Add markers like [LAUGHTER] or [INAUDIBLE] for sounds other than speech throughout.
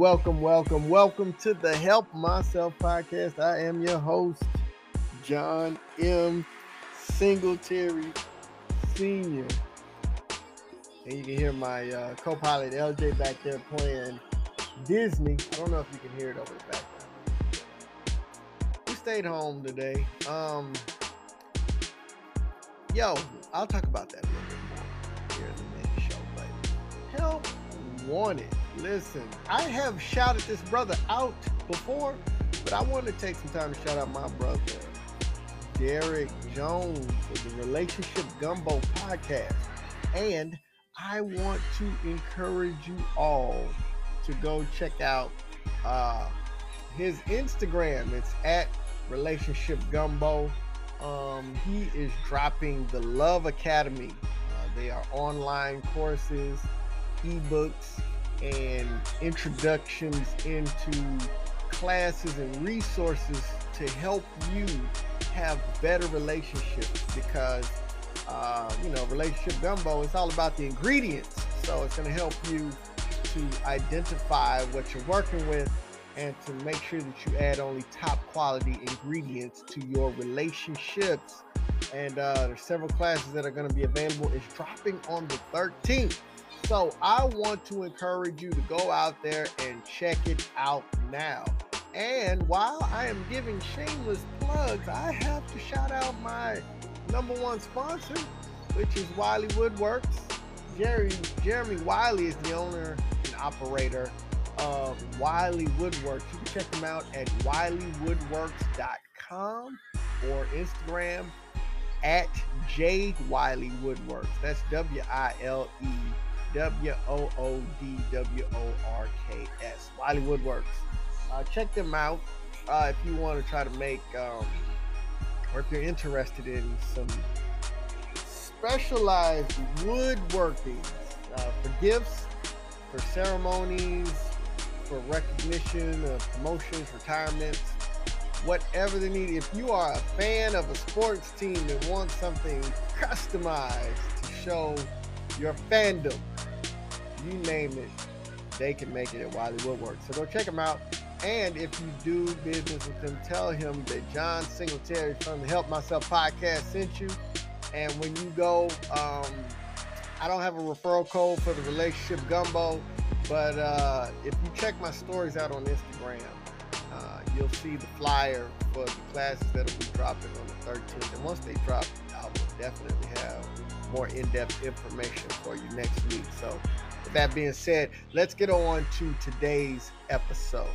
Welcome, welcome, welcome to the Help Myself podcast. I am your host, John M. Singletary Sr. And you can hear my uh, co pilot LJ back there playing Disney. I don't know if you can hear it over the background. We stayed home today. Um, yo, I'll talk about that a little bit more here in the main show. But help wanted Listen, I have shouted this brother out before, but I want to take some time to shout out my brother, Derek Jones of the Relationship Gumbo podcast. And I want to encourage you all to go check out uh, his Instagram. It's at Relationship Gumbo. Um, he is dropping the Love Academy. Uh, they are online courses, ebooks, and introductions into classes and resources to help you have better relationships because uh, you know relationship gumbo is all about the ingredients. So it's going to help you to identify what you're working with and to make sure that you add only top quality ingredients to your relationships. And uh, there's several classes that are going to be available. It's dropping on the 13th so I want to encourage you to go out there and check it out now. And while I am giving shameless plugs, I have to shout out my number one sponsor, which is Wiley Woodworks. Jerry Jeremy Wiley is the owner and operator of Wiley Woodworks. You can check them out at wileywoodworks.com or Instagram at J Wiley Woodworks. That's W I L E W O O D W O R K S. Wiley Woodworks. Uh, check them out uh, if you want to try to make, um, or if you're interested in some specialized woodworking uh, for gifts, for ceremonies, for recognition, of promotions, retirements, whatever they need. If you are a fan of a sports team and want something customized to show your fandom, you name it, they can make it at Wiley Woodwork. So go check them out. And if you do business with them, tell him that John Singletary from the Help Myself podcast sent you. And when you go, um, I don't have a referral code for the relationship gumbo, but uh, if you check my stories out on Instagram, uh, you'll see the flyer for the classes that'll be dropping on the 13th. And once they drop, will definitely have more in-depth information for you next week. So with that being said, let's get on to today's episode.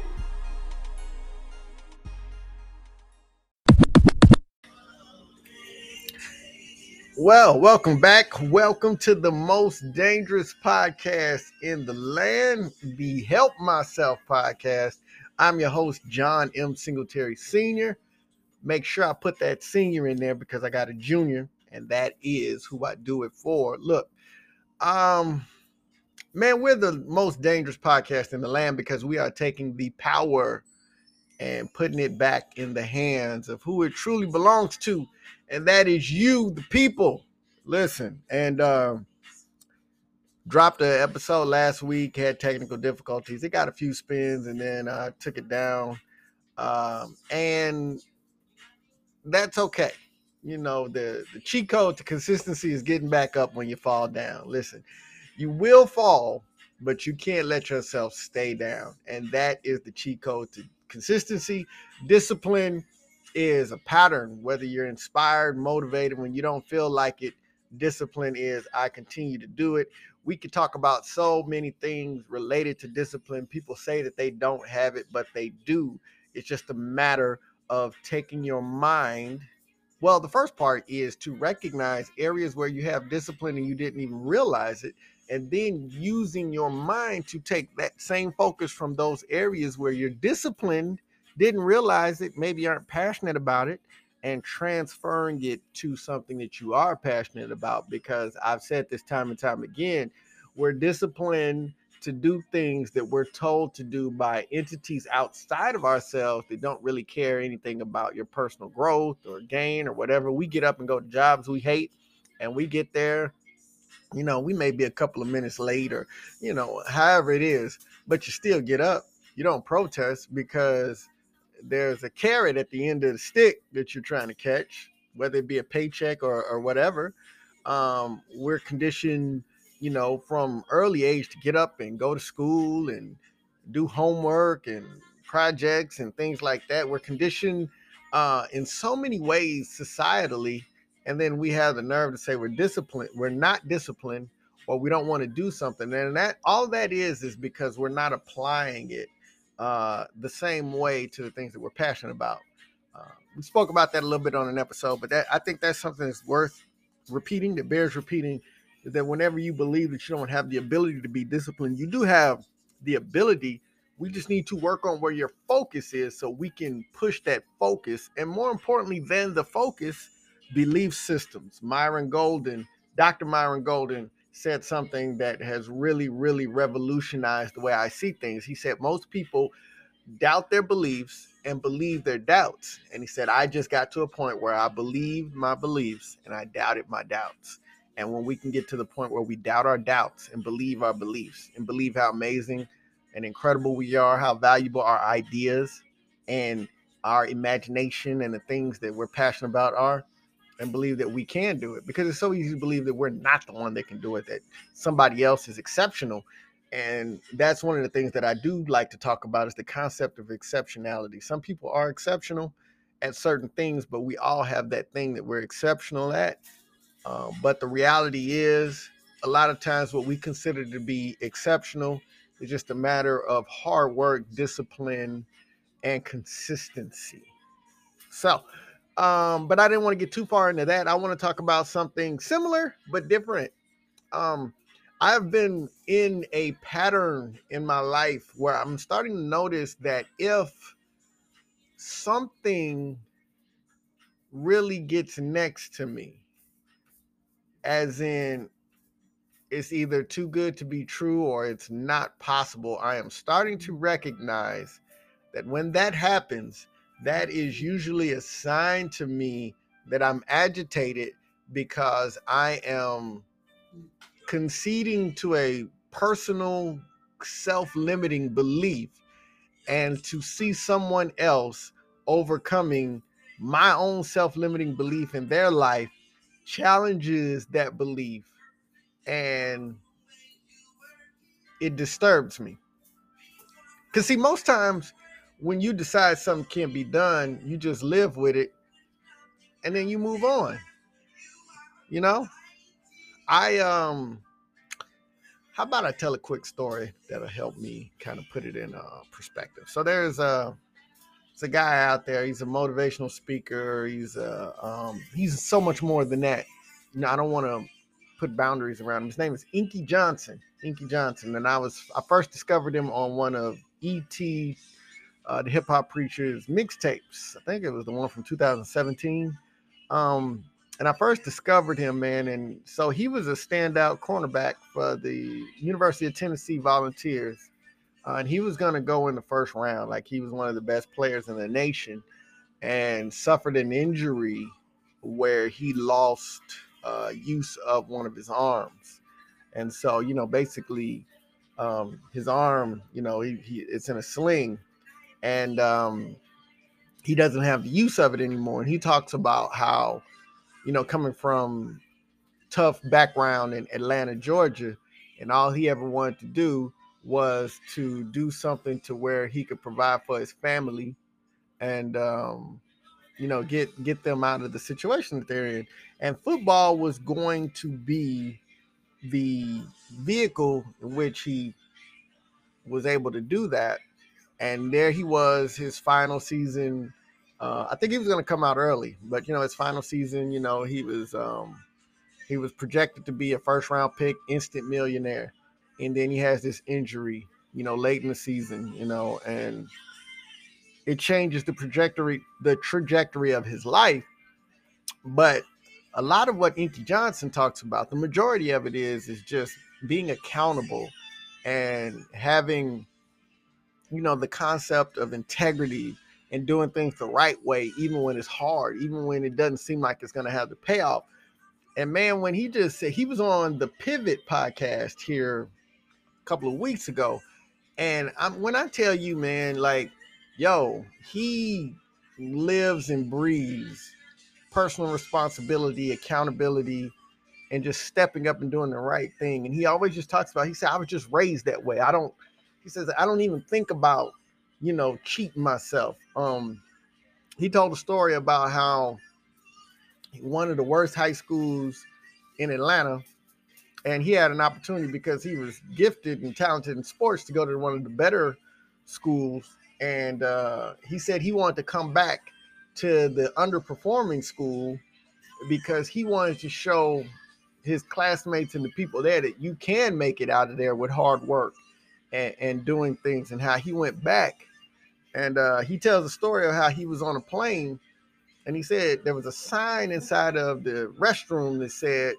Well, welcome back. Welcome to the most dangerous podcast in the land, the Help Myself podcast. I'm your host, John M. Singletary Sr. Make sure I put that senior in there because I got a junior, and that is who I do it for. Look, um, man, we're the most dangerous podcast in the land because we are taking the power and putting it back in the hands of who it truly belongs to, and that is you, the people. Listen, and uh, dropped an episode last week, had technical difficulties. It got a few spins, and then I took it down, um, and that's okay. You know, the, the cheat code to consistency is getting back up when you fall down. Listen, you will fall, but you can't let yourself stay down. And that is the cheat code to consistency. Discipline is a pattern, whether you're inspired, motivated, when you don't feel like it. Discipline is I continue to do it. We could talk about so many things related to discipline. People say that they don't have it, but they do. It's just a matter of taking your mind. Well, the first part is to recognize areas where you have discipline and you didn't even realize it and then using your mind to take that same focus from those areas where you're disciplined, didn't realize it, maybe aren't passionate about it, and transferring it to something that you are passionate about. Because I've said this time and time again, we're disciplined to do things that we're told to do by entities outside of ourselves that don't really care anything about your personal growth or gain or whatever. We get up and go to jobs we hate, and we get there you know, we may be a couple of minutes late or, you know, however it is, but you still get up. You don't protest because there's a carrot at the end of the stick that you're trying to catch, whether it be a paycheck or, or whatever. Um, we're conditioned, you know, from early age to get up and go to school and do homework and projects and things like that. We're conditioned uh, in so many ways societally and then we have the nerve to say we're disciplined we're not disciplined or we don't want to do something and that all that is is because we're not applying it uh, the same way to the things that we're passionate about uh, we spoke about that a little bit on an episode but that i think that's something that's worth repeating that bears repeating that whenever you believe that you don't have the ability to be disciplined you do have the ability we just need to work on where your focus is so we can push that focus and more importantly than the focus belief systems. Myron Golden, Dr. Myron Golden said something that has really, really revolutionized the way I see things. He said most people doubt their beliefs and believe their doubts. And he said, I just got to a point where I believed my beliefs and I doubted my doubts. And when we can get to the point where we doubt our doubts and believe our beliefs and believe how amazing and incredible we are, how valuable our ideas and our imagination and the things that we're passionate about are, and believe that we can do it because it's so easy to believe that we're not the one that can do it, that somebody else is exceptional. And that's one of the things that I do like to talk about is the concept of exceptionality. Some people are exceptional at certain things, but we all have that thing that we're exceptional at. Uh, but the reality is, a lot of times, what we consider to be exceptional is just a matter of hard work, discipline, and consistency. So, um, but I didn't want to get too far into that. I want to talk about something similar but different. Um, I've been in a pattern in my life where I'm starting to notice that if something really gets next to me, as in it's either too good to be true or it's not possible, I am starting to recognize that when that happens, that is usually a sign to me that I'm agitated because I am conceding to a personal self limiting belief and to see someone else overcoming my own self limiting belief in their life challenges that belief and it disturbs me. Because, see, most times when you decide something can't be done, you just live with it and then you move on. You know? I um how about I tell a quick story that'll help me kind of put it in uh, perspective. So there's a there's a guy out there. He's a motivational speaker. He's a um, he's so much more than that. You know, I don't want to put boundaries around him. His name is Inky Johnson. Inky Johnson, and I was I first discovered him on one of ET uh, the Hip Hop Preachers mixtapes. I think it was the one from 2017. Um, and I first discovered him, man, and so he was a standout cornerback for the University of Tennessee Volunteers. Uh, and he was going to go in the first round, like he was one of the best players in the nation, and suffered an injury where he lost uh, use of one of his arms. And so, you know, basically, um, his arm, you know, he, he it's in a sling, and um, he doesn't have the use of it anymore. And he talks about how, you know, coming from tough background in Atlanta, Georgia, and all he ever wanted to do was to do something to where he could provide for his family and um, you know get get them out of the situation that they're in and football was going to be the vehicle in which he was able to do that and there he was, his final season. Uh, I think he was going to come out early, but you know, his final season, you know, he was um, he was projected to be a first round pick, instant millionaire, and then he has this injury, you know, late in the season, you know, and it changes the trajectory the trajectory of his life. But a lot of what Inky Johnson talks about, the majority of it is is just being accountable and having you know, the concept of integrity and doing things the right way, even when it's hard, even when it doesn't seem like it's going to have the payoff. And man, when he just said he was on the Pivot podcast here couple of weeks ago, and I'm when I tell you, man, like, yo, he lives and breathes personal responsibility, accountability, and just stepping up and doing the right thing. And he always just talks about, he said, I was just raised that way. I don't, he says, I don't even think about, you know, cheating myself. Um, he told a story about how one of the worst high schools in Atlanta, and he had an opportunity because he was gifted and talented in sports to go to one of the better schools. And uh, he said he wanted to come back to the underperforming school because he wanted to show his classmates and the people there that you can make it out of there with hard work and, and doing things and how he went back and uh, he tells a story of how he was on a plane and he said there was a sign inside of the restroom that said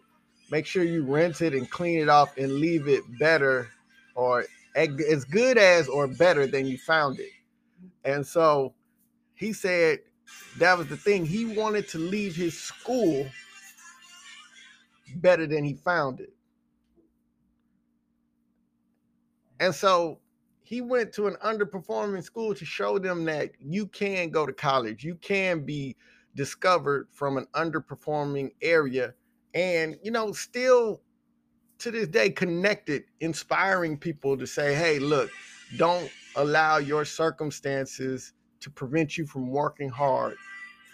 make sure you rinse it and clean it off and leave it better or as good as or better than you found it and so he said that was the thing. He wanted to leave his school better than he found it. And so he went to an underperforming school to show them that you can go to college, you can be discovered from an underperforming area, and you know, still to this day connected, inspiring people to say, hey, look, don't allow your circumstances to prevent you from working hard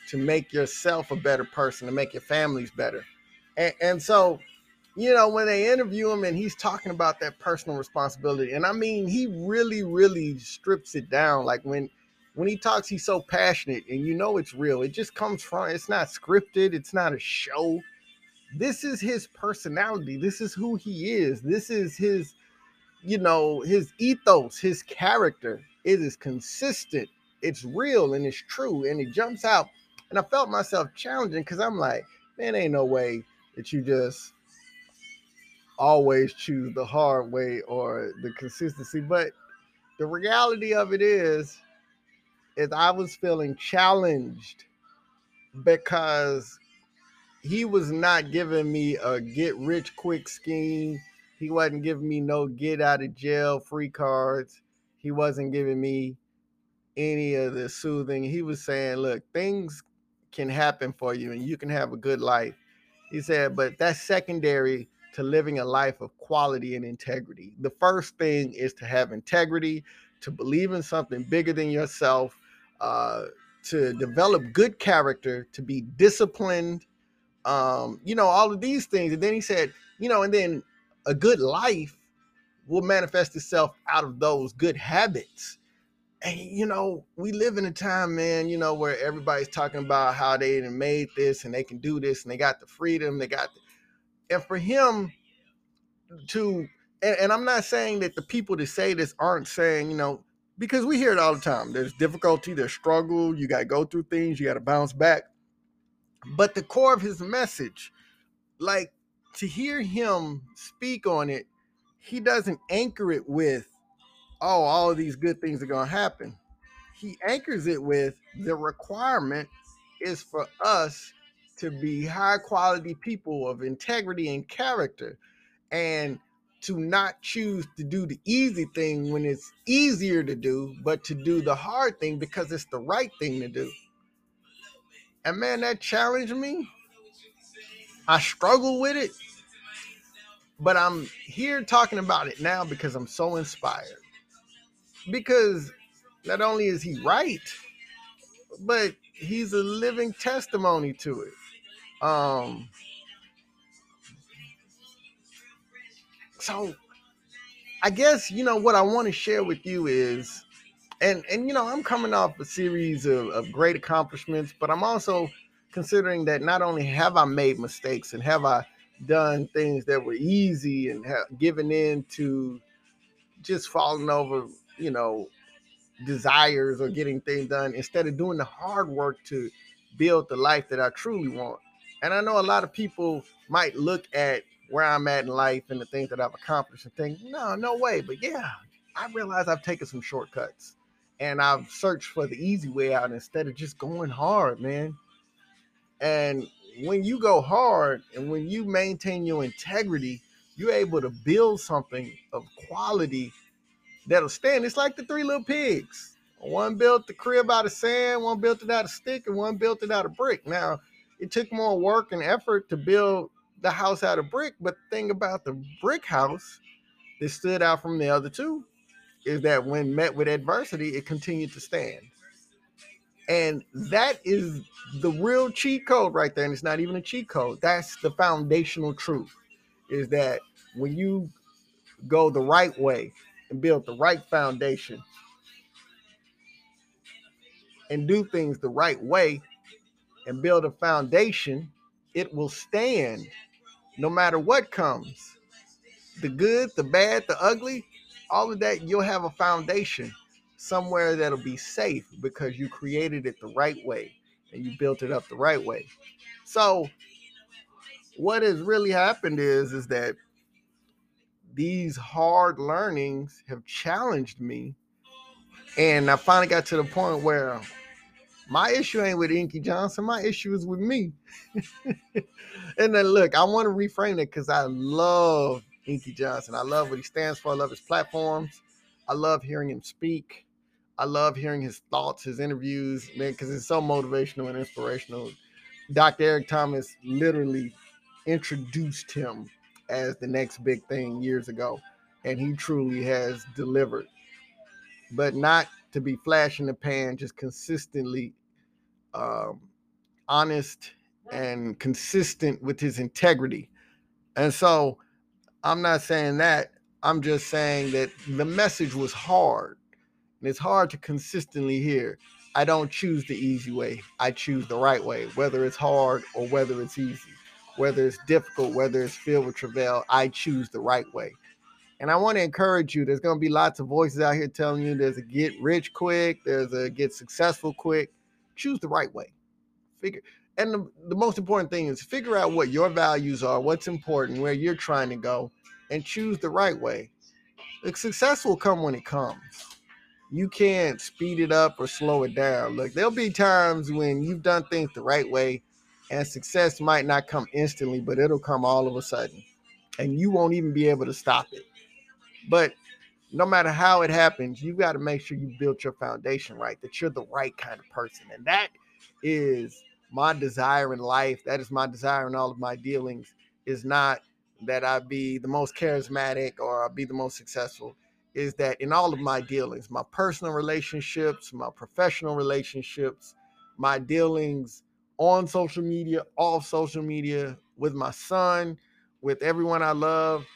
to make yourself a better person, to make your families better. And, and so, you know, when they interview him and he's talking about that personal responsibility, and I mean, he really, really strips it down. Like when when he talks, he's so passionate, and you know it's real. It just comes from. It's not scripted. It's not a show. This is his personality. This is who he is. This is his, you know, his ethos, his character. It is consistent it's real and it's true and it jumps out. And I felt myself challenging because I'm like, man, ain't no way that you just always choose the hard way or the consistency. But the reality of it is, is I was feeling challenged because he was not giving me a get rich quick scheme. He wasn't giving me no get out of jail free cards. He wasn't giving me any of the soothing. He was saying, look, things can happen for you and you can have a good life. He said, but that's secondary to living a life of quality and integrity. The first thing is to have integrity, to believe in something bigger than yourself, uh, to develop good character, to be disciplined, um, you know, all of these things. And then he said, you know, and then a good life will manifest itself out of those good habits and you know, we live in a time, man, you know, where everybody's talking about how they made this and they can do this and they got the freedom, they got the, and for him to and, and I'm not saying that the people that say this aren't saying, you know, because we hear it all the time. There's difficulty, there's struggle, you gotta go through things, you gotta bounce back. But the core of his message, like to hear him speak on it, he doesn't anchor it with oh, all of these good things are going to happen. He anchors it with the requirement is for us to be high quality people of integrity and character and to not choose to do the easy thing when it's easier to do, but to do the hard thing because it's the right thing to do. And man, that challenged me. I struggle with it, but I'm here talking about it now because I'm so inspired because not only is he right, but he's a living testimony to it. Um, so I guess you know what I want to share with you is, and and you know I'm coming off a series of, of great accomplishments, but I'm also considering that not only have I made mistakes and have I done things that were easy and have given in to just falling over you know, desires or getting things done instead of doing the hard work to build the life that I truly want. And I know a lot of people might look at where I'm at in life and the things that I've accomplished and think, no, no way. But yeah, I realize I've taken some shortcuts and I've searched for the easy way out instead of just going hard, man. And when you go hard and when you maintain your integrity, you're able to build something of quality that'll stand. It's like the three little pigs. One built the crib out of sand, one built it out of stick, and one built it out of brick. Now, it took more work and effort to build the house out of brick, but the thing about the brick house that stood out from the other two is that when met with adversity, it continued to stand. And that is the real cheat code right there. And it's not even a cheat code. That's the foundational truth is that when you go the right way and build the right foundation and do things the right way and build a foundation, it will stand no matter what comes the good, the bad, the ugly, all of that, you'll have a foundation somewhere that'll be safe because you created it the right way and you built it up the right way. So what has really happened is is that these hard learnings have challenged me and I finally got to the point where my issue ain't with Inky Johnson. My issue is with me. [LAUGHS] and then look, I want to reframe it because I love Inky Johnson. I love what he stands for. I love his platforms. I love hearing him speak. I love hearing his thoughts, his interviews, man, because it's so motivational and inspirational. Dr. Eric Thomas literally introduced him as the next big thing years ago, and he truly has delivered. But not to be flash in the pan, just consistently um, honest and consistent with his integrity. And so I'm not saying that. I'm just saying that the message was hard. And it's hard to consistently hear. I don't choose the easy way. I choose the right way, whether it's hard or whether it's easy, whether it's difficult, whether it's filled with travail. I choose the right way. And I want to encourage you. There's going to be lots of voices out here telling you there's a get rich quick, there's a get successful quick. Choose the right way. Figure and the, the most important thing is figure out what your values are, what's important, where you're trying to go, and choose the right way. The success will come when it comes. You can't speed it up or slow it down. Look, there'll be times when you've done things the right way, and success might not come instantly, but it'll come all of a sudden, and you won't even be able to stop it. But no matter how it happens, you got to make sure you built your foundation right, that you're the right kind of person. And that is my desire in life, that is my desire in all of my dealings, is not that I be the most charismatic or I be the most successful, is that in all of my dealings, my personal relationships, my professional relationships, my dealings on social media, off social media, with my son, with everyone I love,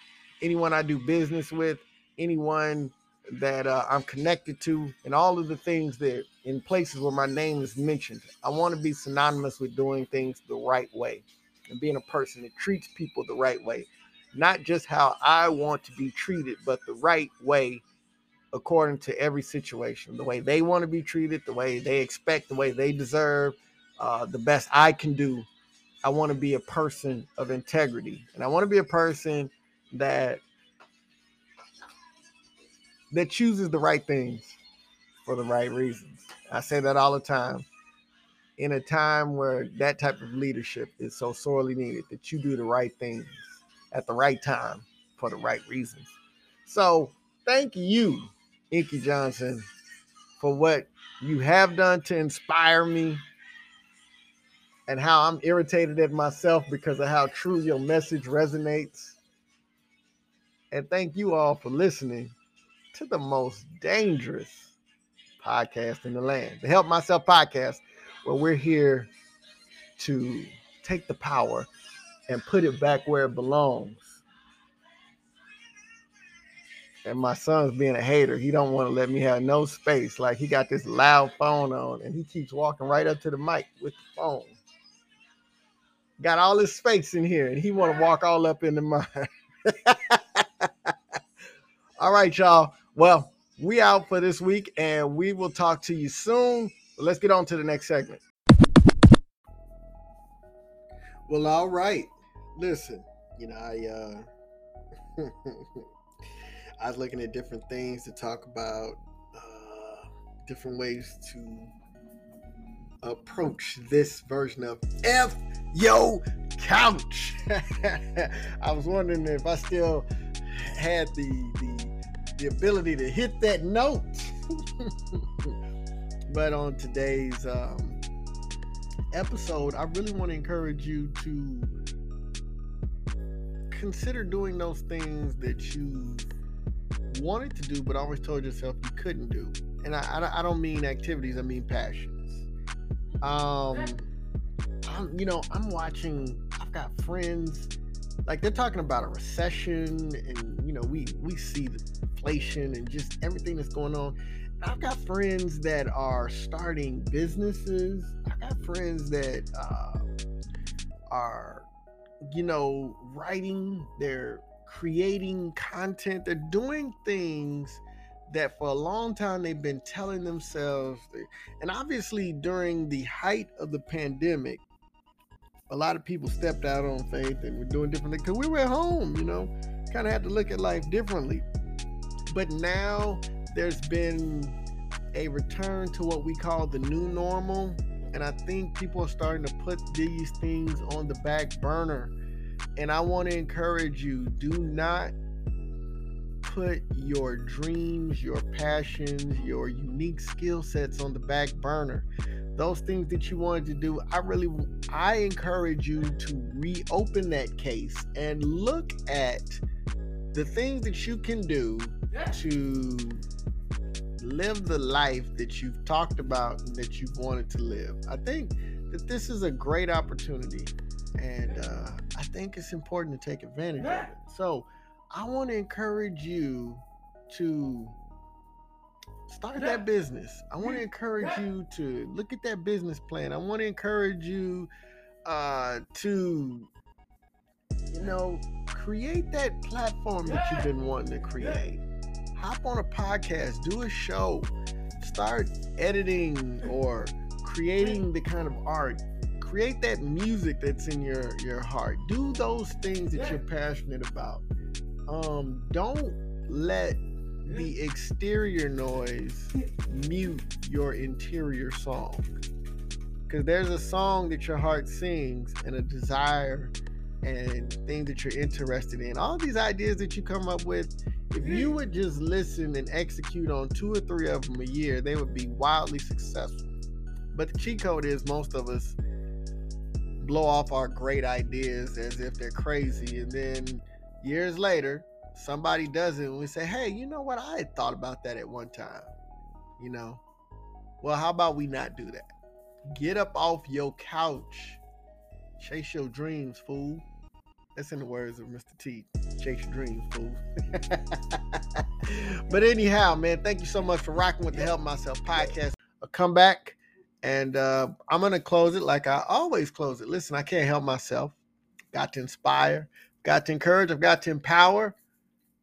anyone I do business with, anyone that uh, I'm connected to, and all of the things that in places where my name is mentioned. I want to be synonymous with doing things the right way and being a person that treats people the right way, not just how I want to be treated, but the right way according to every situation, the way they want to be treated, the way they expect, the way they deserve, uh, the best I can do. I want to be a person of integrity, and I want to be a person that that chooses the right things for the right reasons. I say that all the time. In a time where that type of leadership is so sorely needed, that you do the right things at the right time for the right reasons. So, thank you, Inky Johnson, for what you have done to inspire me and how I'm irritated at myself because of how true your message resonates. And thank you all for listening to the most dangerous podcast in the land, the Help Myself podcast, where we're here to take the power and put it back where it belongs. And my son's being a hater. He don't want to let me have no space. Like he got this loud phone on and he keeps walking right up to the mic with the phone. Got all this space in here and he want to walk all up in the [LAUGHS] mic. all right, y'all. Well, we out for this week and we will talk to you soon. Let's get on to the next segment. Well, all right. Listen, you know, I uh [LAUGHS] I was looking at different things to talk about, uh different ways to approach this version of F Yo Couch. [LAUGHS] I was wondering if I still had the the, the ability to hit that note. [LAUGHS] but on today's um, episode, I really want to encourage you to consider doing those things that you wanted to do, but always told yourself you couldn't do. And I, I, don't mean activities, I mean passions. Um, I'm, you know, I'm watching, I've got friends, like they're talking about a recession, and, you know, we, we see the inflation and just everything that's going on. I've got friends that are starting businesses. I've got friends that uh, are, you know, writing. They're creating content. They're doing things that for a long time they've been telling themselves. And obviously, during the height of the pandemic, a lot of people stepped out on faith and were doing different things because we were at home, you know, kind of had to look at life differently. But now there's been a return to what we call the new normal. And I think people are starting to put these things on the back burner. And I want to encourage you do not put your dreams, your passions, your unique skill sets on the back burner. Those things that you wanted to do, I really I encourage you to reopen that case and look at the things that you can do to live the life that you've talked about and that you've wanted to live. I think that this is a great opportunity, and uh, I think it's important to take advantage of it. So, I want to encourage you to start that business. I want to encourage you to look at that business plan. I want to encourage you uh, to, you know, create that platform that you've been wanting to create hop on a podcast, do a show, start editing or creating the kind of art. Create that music that's in your your heart. Do those things that you're passionate about. Um, don't let the exterior noise mute your interior song. Because there's a song that your heart sings and a desire and things that you're interested in. All these ideas that you come up with, if you mm-hmm. would just listen and execute on two or three of them a year, they would be wildly successful. But the cheat code is most of us blow off our great ideas as if they're crazy. And then years later, somebody does it and we say, hey, you know what? I had thought about that at one time. You know? Well, how about we not do that? Get up off your couch. Chase your dreams, fool. That's in the words of Mr. T. Chase your dreams, fool. [LAUGHS] but anyhow, man, thank you so much for rocking with the Help Myself podcast. I'll come back and uh, I'm to close it like I always close it. Listen, I can't help myself. Got to inspire, got to encourage, I've got to empower,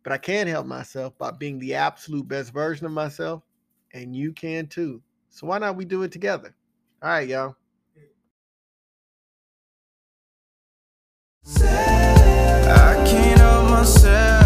but I can help myself by being the absolute best version of myself. And you can too. So why not we do it together? All right, y'all. I can't help myself